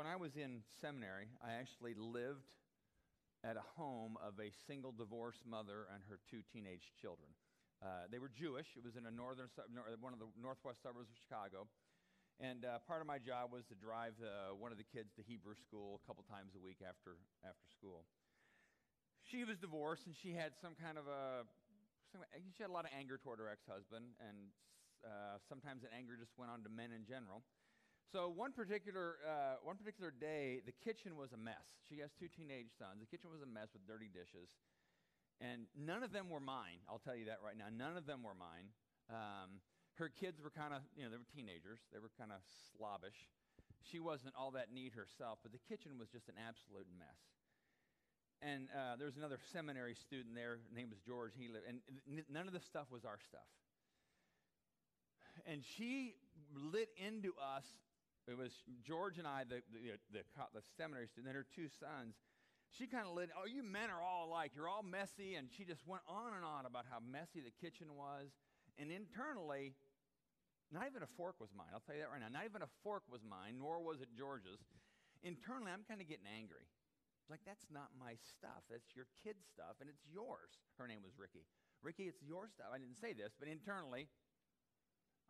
When I was in seminary, I actually lived at a home of a single divorced mother and her two teenage children. Uh, they were Jewish. It was in a northern, one of the northwest suburbs of Chicago. And uh, part of my job was to drive uh, one of the kids to Hebrew school a couple times a week after, after school. She was divorced and she had some kind of a, some, she had a lot of anger toward her ex husband, and uh, sometimes that anger just went on to men in general. So one particular, uh, one particular day, the kitchen was a mess. She has two teenage sons. The kitchen was a mess with dirty dishes. And none of them were mine. I'll tell you that right now. None of them were mine. Um, her kids were kind of, you know, they were teenagers. They were kind of slobbish. She wasn't all that neat herself, but the kitchen was just an absolute mess. And uh, there was another seminary student there. His name was George. He lived, and n- none of the stuff was our stuff. And she lit into us. It was George and I, the, the, the, the seminary student, and her two sons she kind of lit, oh, you men are all alike. You're all messy. And she just went on and on about how messy the kitchen was. And internally, not even a fork was mine. I'll tell you that right now. Not even a fork was mine, nor was it George's. Internally, I'm kind of getting angry. Like, that's not my stuff. That's your kid's stuff, and it's yours. Her name was Ricky. Ricky, it's your stuff. I didn't say this, but internally,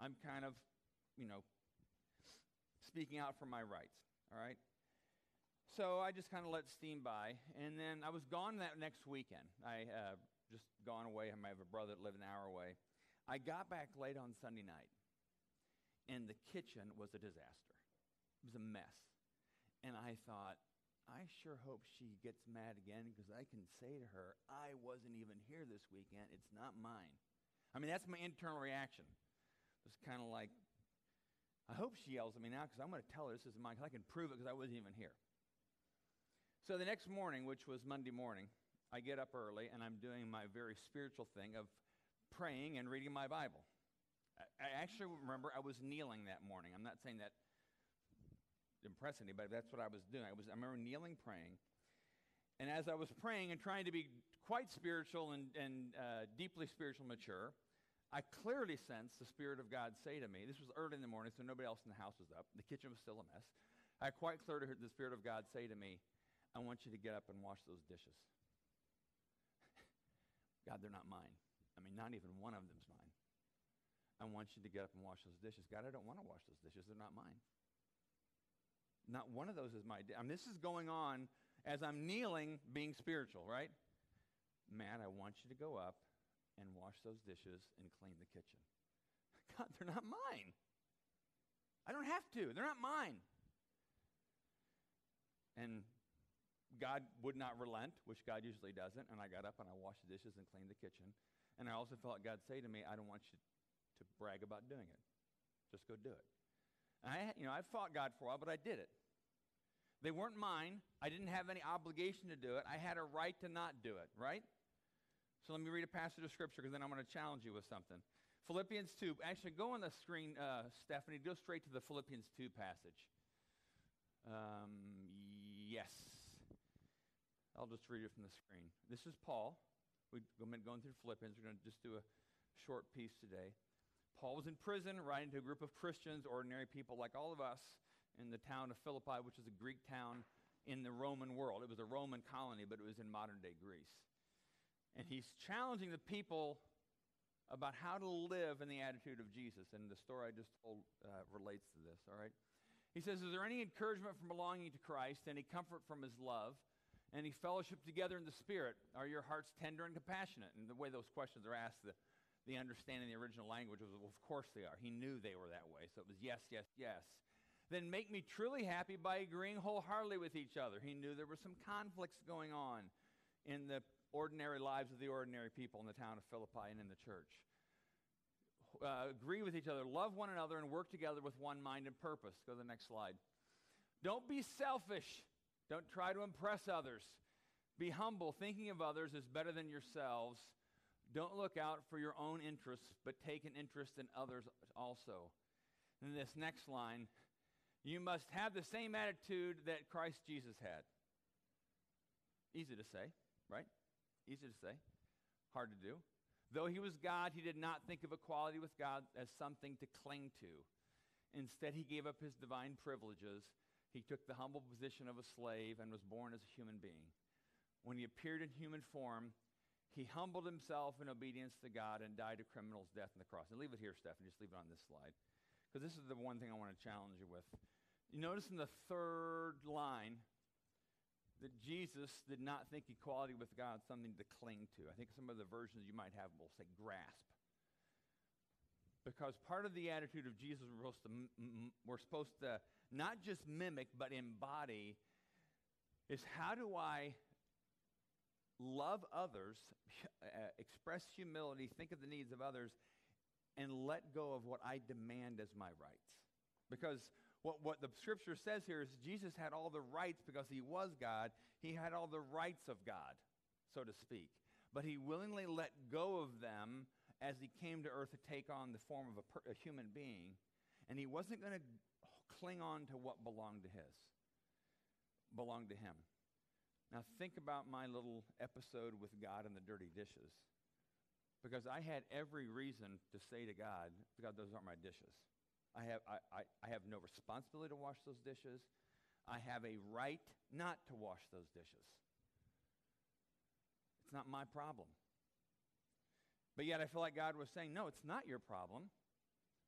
I'm kind of, you know, speaking out for my rights. All right? So I just kind of let steam by. And then I was gone that next weekend. I uh, just gone away. I have a brother that lived an hour away. I got back late on Sunday night, and the kitchen was a disaster. It was a mess. And I thought, I sure hope she gets mad again because I can say to her, I wasn't even here this weekend. It's not mine. I mean, that's my internal reaction. It's kind of like, I hope she yells at me now because I'm going to tell her this isn't mine because I can prove it because I wasn't even here. So the next morning, which was Monday morning, I get up early and I'm doing my very spiritual thing of praying and reading my Bible. I, actually remember I was kneeling that morning. I'm not saying that impress anybody, but that's what I was doing. I was I remember kneeling praying. And as I was praying and trying to be quite spiritual and, and uh, deeply spiritual mature, I clearly sensed the Spirit of God say to me, this was early in the morning, so nobody else in the house was up. The kitchen was still a mess. I quite clearly heard the Spirit of God say to me, I want you to get up and wash those dishes. God, they're not mine. I mean, not even one of them's mine. I want you to get up and wash those dishes. God, I don't want to wash those dishes. They're not mine. Not one of those is my. Di- I mean, this is going on as I'm kneeling, being spiritual, right? Matt, I want you to go up and wash those dishes and clean the kitchen. God, they're not mine. I don't have to. They're not mine. And God would not relent, which God usually doesn't, and I got up and I washed the dishes and cleaned the kitchen. And I also felt God say to me, I don't want you to brag about doing it. Just go do it. And I, you know, I fought God for a while, but I did it. They weren't mine. I didn't have any obligation to do it. I had a right to not do it, right? So let me read a passage of scripture because then I'm going to challenge you with something. Philippians 2. Actually, go on the screen, uh, Stephanie. Go straight to the Philippians 2 passage. Um, yes. I'll just read it from the screen. This is Paul. We've been going through Philippians. We're going to just do a short piece today. Paul was in prison, writing to a group of Christians, ordinary people like all of us, in the town of Philippi, which is a Greek town in the Roman world. It was a Roman colony, but it was in modern day Greece. And he's challenging the people about how to live in the attitude of Jesus. And the story I just told uh, relates to this, all right? He says, Is there any encouragement from belonging to Christ, any comfort from his love? any fellowship together in the Spirit? Are your hearts tender and compassionate? And the way those questions are asked, the, the understanding the original language was, well, of course they are. He knew they were that way. So it was yes, yes, yes. Then make me truly happy by agreeing wholeheartedly with each other. He knew there were some conflicts going on in the ordinary lives of the ordinary people in the town of Philippi and in the church. Uh, agree with each other, love one another, and work together with one mind and purpose. Go to the next slide. Don't be selfish don't try to impress others. Be humble. Thinking of others is better than yourselves. Don't look out for your own interests, but take an interest in others also. In this next line, you must have the same attitude that Christ Jesus had. Easy to say, right? Easy to say. Hard to do. Though he was God, he did not think of equality with God as something to cling to. Instead, he gave up his divine privileges He took the humble position of a slave and was born as a human being. When he appeared in human form, he humbled himself in obedience to God and died a criminal's death on the cross. And leave it here, Stephanie. Just leave it on this slide. Because this is the one thing I want to challenge you with. You notice in the third line that Jesus did not think equality with God something to cling to. I think some of the versions you might have will say grasp. Because part of the attitude of Jesus we're supposed to, we're supposed to not just mimic, but embody is how do I love others, uh, express humility, think of the needs of others, and let go of what I demand as my rights. Because what, what the scripture says here is Jesus had all the rights because he was God. He had all the rights of God, so to speak. But he willingly let go of them as he came to earth to take on the form of a, per, a human being. And he wasn't going to cling on to what belonged to his, belonged to him. Now think about my little episode with God and the dirty dishes. Because I had every reason to say to God, God, those aren't my dishes. I have, I, I, I have no responsibility to wash those dishes. I have a right not to wash those dishes. It's not my problem. But yet I feel like God was saying, no, it's not your problem.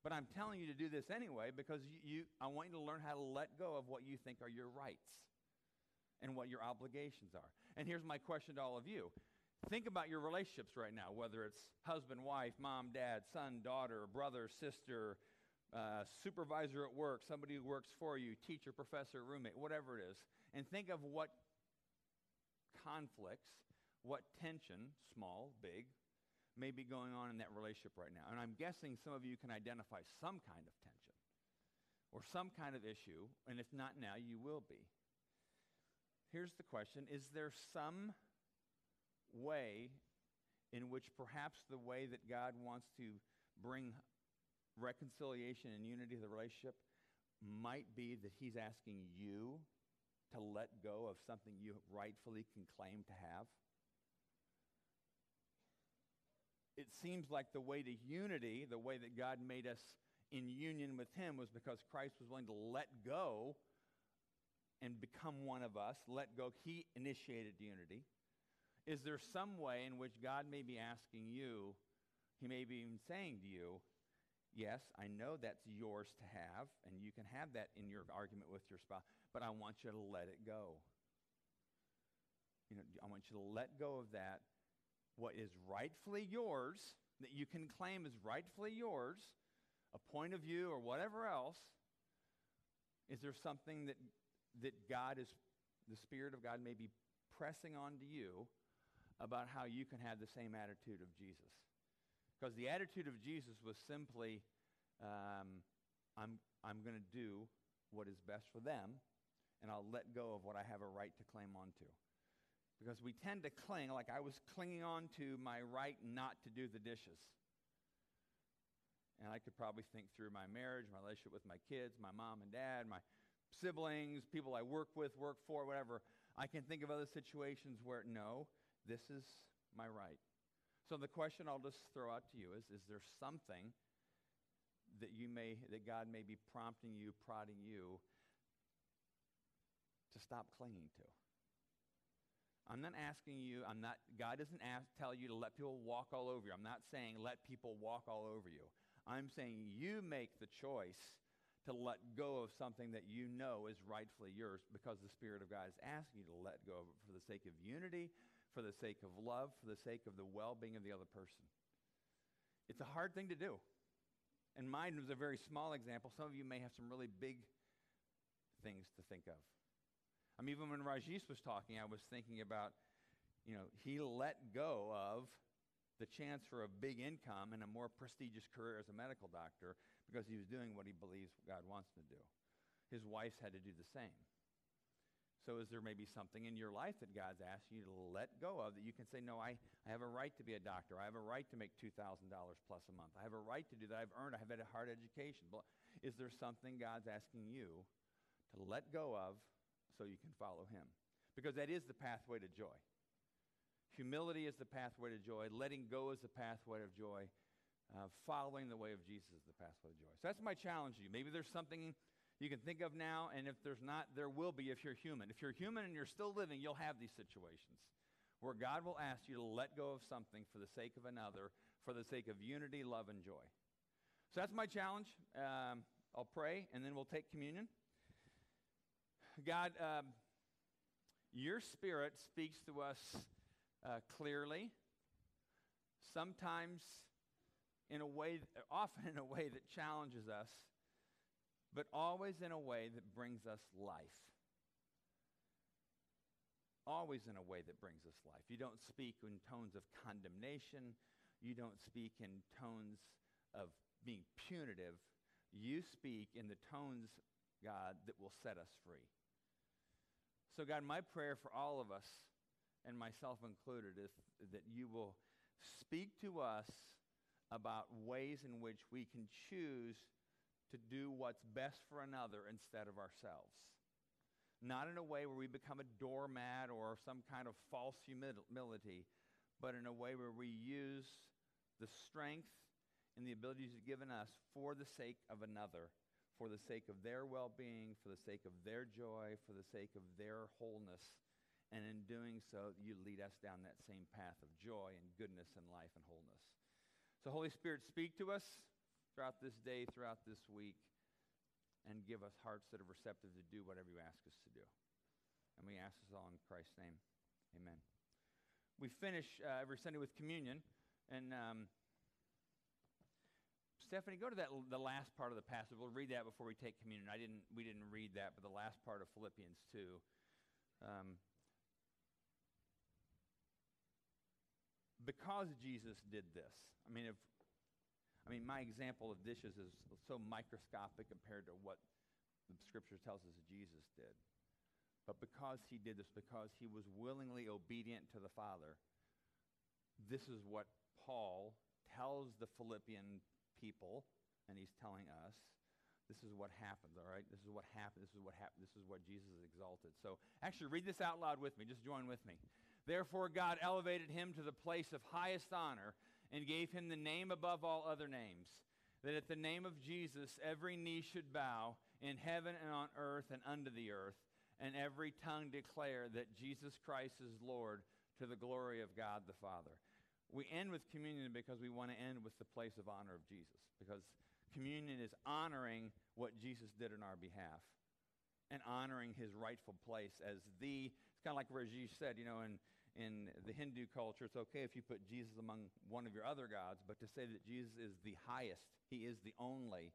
But I'm telling you to do this anyway because you, you, I want you to learn how to let go of what you think are your rights and what your obligations are. And here's my question to all of you. Think about your relationships right now, whether it's husband, wife, mom, dad, son, daughter, brother, sister, uh, supervisor at work, somebody who works for you, teacher, professor, roommate, whatever it is. And think of what conflicts, what tension, small, big, may be going on in that relationship right now. And I'm guessing some of you can identify some kind of tension or some kind of issue, and if not now, you will be. Here's the question Is there some way in which perhaps the way that God wants to bring reconciliation and unity of the relationship might be that He's asking you to let go of something you rightfully can claim to have? it seems like the way to unity, the way that God made us in union with Him, was because Christ was willing to let go and become one of us, let go. He initiated unity. Is there some way in which God may be asking you, He may be even saying to you, Yes, I know that's yours to have, and you can have that in your argument with your spouse, but I want you to let it go. You know, I want you to let go of that what is rightfully yours, that you can claim is rightfully yours, a point of view or whatever else, is there something that, that God is, the Spirit of God may be pressing on to you about how you can have the same attitude of Jesus? Because the attitude of Jesus was simply, um, I'm, I'm going to do what is best for them, and I'll let go of what I have a right to claim onto because we tend to cling, like I was clinging on to my right not to do the dishes. And I could probably think through my marriage, my relationship with my kids, my mom and dad, my siblings, people I work with, work for, whatever. I can think of other situations where, no, this is my right. So the question I'll just throw out to you is Is there something that you may, that God may be prompting you, prodding you to stop clinging to? I'm not asking you, I'm not, God doesn't ask, tell you to let people walk all over you. I'm not saying let people walk all over you. I'm saying you make the choice to let go of something that you know is rightfully yours because the Spirit of God is asking you to let go of it for the sake of unity, for the sake of love, for the sake of the well being of the other person. It's a hard thing to do. And mine was a very small example. Some of you may have some really big things to think of. I mean, even when Rajesh was talking, I was thinking about, you know, he let go of the chance for a big income and a more prestigious career as a medical doctor because he was doing what he believes God wants him to do. His wife's had to do the same. So is there maybe something in your life that God's asking you to let go of that you can say, no, I, I have a right to be a doctor. I have a right to make $2,000 plus a month. I have a right to do that. I've earned, I've had a hard education. But is there something God's asking you to let go of so you can follow him. Because that is the pathway to joy. Humility is the pathway to joy. Letting go is the pathway of joy. Uh, following the way of Jesus is the pathway to joy. So that's my challenge to you. Maybe there's something you can think of now, and if there's not, there will be if you're human. If you're human and you're still living, you'll have these situations where God will ask you to let go of something for the sake of another, for the sake of unity, love, and joy. So that's my challenge. Um, I'll pray, and then we'll take communion. God, um, your spirit speaks to us uh, clearly, sometimes in a way, often in a way that challenges us but always in a way that brings us life. Always in a way that brings us life. You don't speak in tones of condemnation. You don't speak in tones of being punitive. You speak in the tones, God, that will set us free. So, God, my prayer for all of us, and myself included, is that you will speak to us about ways in which we can choose to do what's best for another instead of ourselves. Not in a way where we become a doormat or some kind of false humility, but in a way where we use the strength and the abilities given us for the sake of another, for the sake of their well being, for the sake of their joy, for the sake of their wholeness. And in doing so, you lead us down that same path of joy and goodness and life and wholeness. So, Holy Spirit, speak to us throughout this day, throughout this week, and give us hearts that are receptive to do whatever you ask us to do. And we ask this all in Christ's name. Amen. We finish uh, every Sunday with communion. And um, Stephanie, go to that the last part of the passage. We'll read that before we take communion. I didn't. We didn't read that, but the last part of Philippians two. Um, because Jesus did this. I mean, if I mean, my example of dishes is so microscopic compared to what the scripture tells us Jesus did. But because he did this, because he was willingly obedient to the Father, this is what Paul tells the Philippian people, and he's telling us. This is what happens, all right? This is what happened. This is what happened. This is what Jesus exalted. So actually, read this out loud with me. Just join with me. Therefore, God elevated him to the place of highest honor and gave him the name above all other names, that at the name of Jesus every knee should bow in heaven and on earth and under the earth, and every tongue declare that Jesus Christ is Lord to the glory of God the Father. We end with communion because we want to end with the place of honor of Jesus, because communion is honoring what Jesus did on our behalf and honoring his rightful place as the, it's kind of like Rajesh said, you know, in, in the Hindu culture, it's okay if you put Jesus among one of your other gods, but to say that Jesus is the highest, he is the only,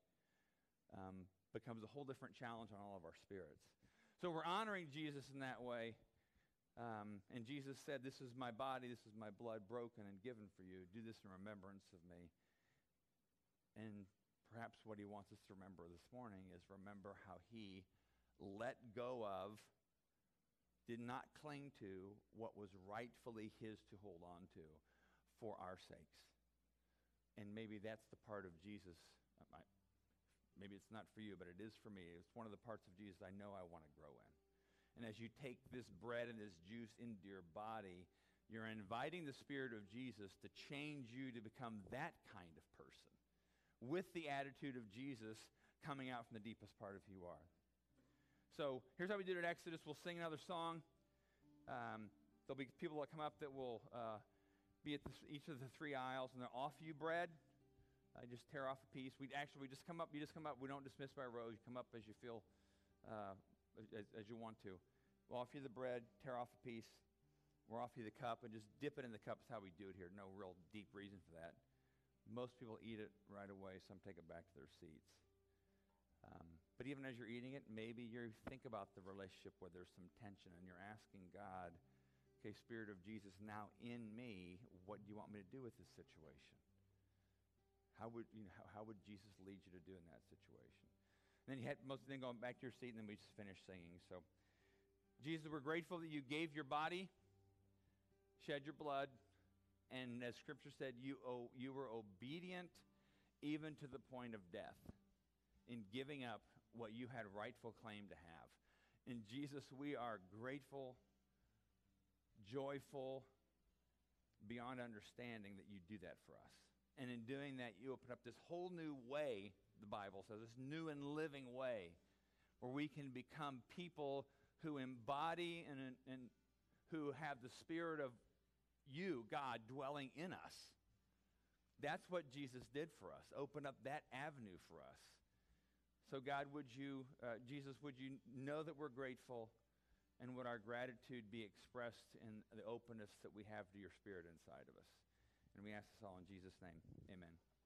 um, becomes a whole different challenge on all of our spirits. So we're honoring Jesus in that way. Um, and Jesus said, This is my body, this is my blood broken and given for you. Do this in remembrance of me. And perhaps what he wants us to remember this morning is remember how he let go of did not cling to what was rightfully his to hold on to for our sakes. And maybe that's the part of Jesus. Uh, I, maybe it's not for you, but it is for me. It's one of the parts of Jesus I know I want to grow in. And as you take this bread and this juice into your body, you're inviting the Spirit of Jesus to change you to become that kind of person with the attitude of Jesus coming out from the deepest part of who you are. So here's how we did it at Exodus. We'll sing another song. Um, there'll be people that come up that will uh, be at the, each of the three aisles, and they'll offer you bread. Uh, just tear off a piece. We actually we just come up. You just come up. We don't dismiss by rows. You come up as you feel, uh, as, as, you want to. We'll offer you the bread. Tear off a piece. We'll offer you the cup and just dip it in the cup. Is how we do it here. No real deep reason for that. Most people eat it right away. Some take it back to their seats. Um, but even as you're eating it, maybe you think about the relationship where there's some tension and you're asking God, okay, Spirit of Jesus, now in me, what do you want me to do with this situation? How would, you know, how, how would Jesus lead you to do in that situation? And then you had most of them going back to your seat, and then we just finished singing. So, Jesus, we're grateful that you gave your body, shed your blood, and as Scripture said, you, oh, you were obedient even to the point of death in giving up what you had rightful claim to have. In Jesus, we are grateful, joyful, beyond understanding that you do that for us. And in doing that, you open up this whole new way, the Bible says, this new and living way where we can become people who embody and, and who have the spirit of you, God, dwelling in us. That's what Jesus did for us, open up that avenue for us. So, God, would you, uh, Jesus, would you know that we're grateful and would our gratitude be expressed in the openness that we have to your spirit inside of us? And we ask this all in Jesus' name. Amen.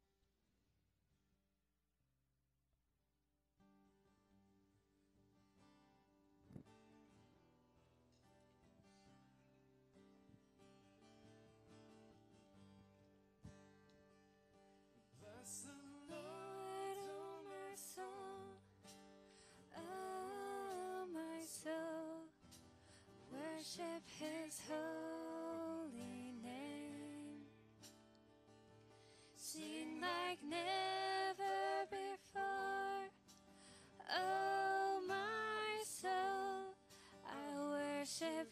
Chevy.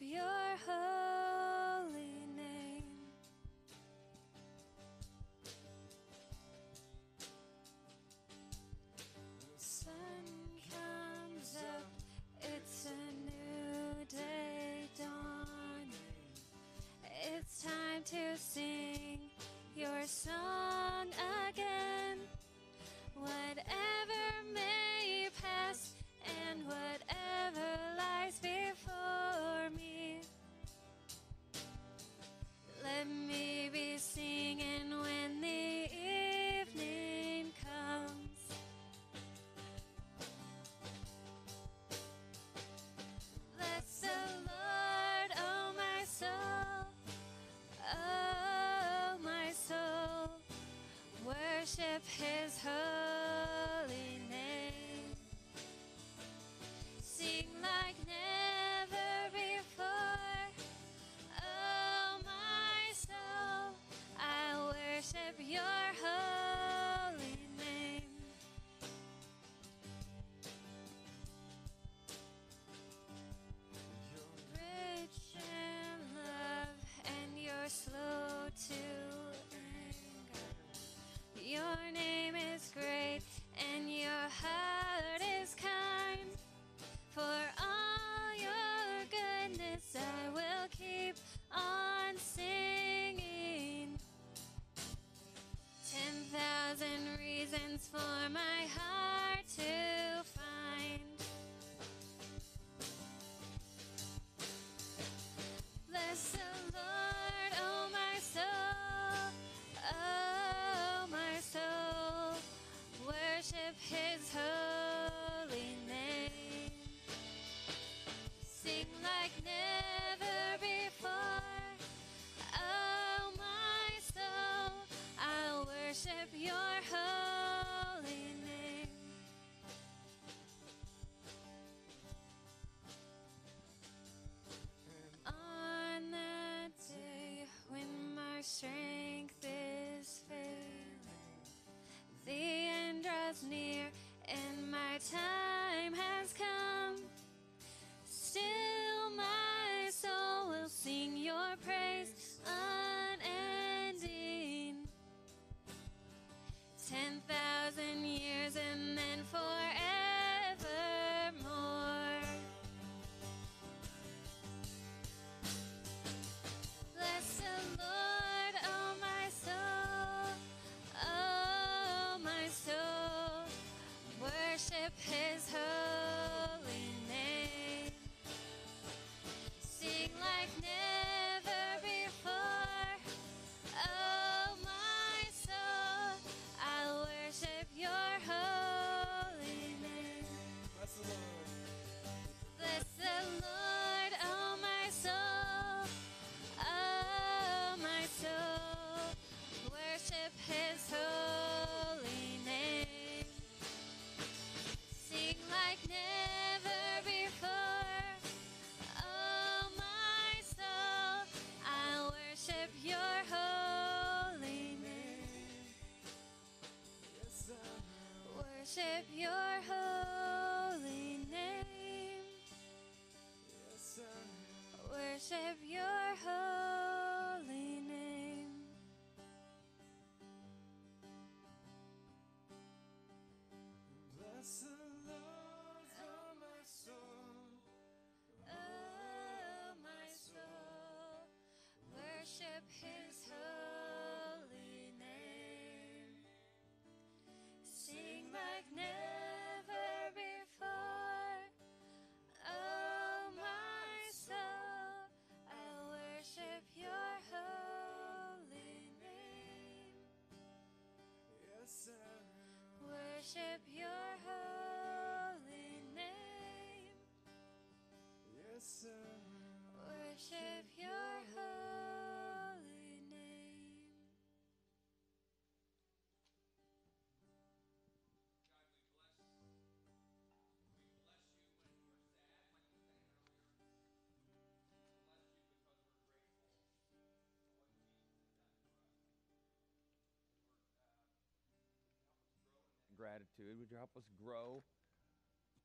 Gratitude. Would you help us grow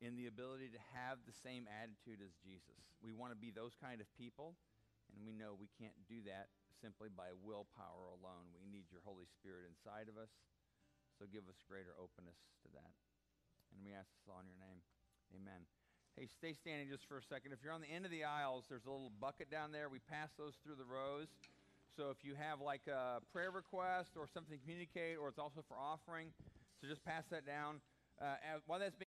in the ability to have the same attitude as Jesus? We want to be those kind of people, and we know we can't do that simply by willpower alone. We need your Holy Spirit inside of us. So give us greater openness to that. And we ask this all in your name. Amen. Hey, stay standing just for a second. If you're on the end of the aisles, there's a little bucket down there. We pass those through the rows. So if you have like a prayer request or something to communicate, or it's also for offering, so just pass that down. Uh, while that's being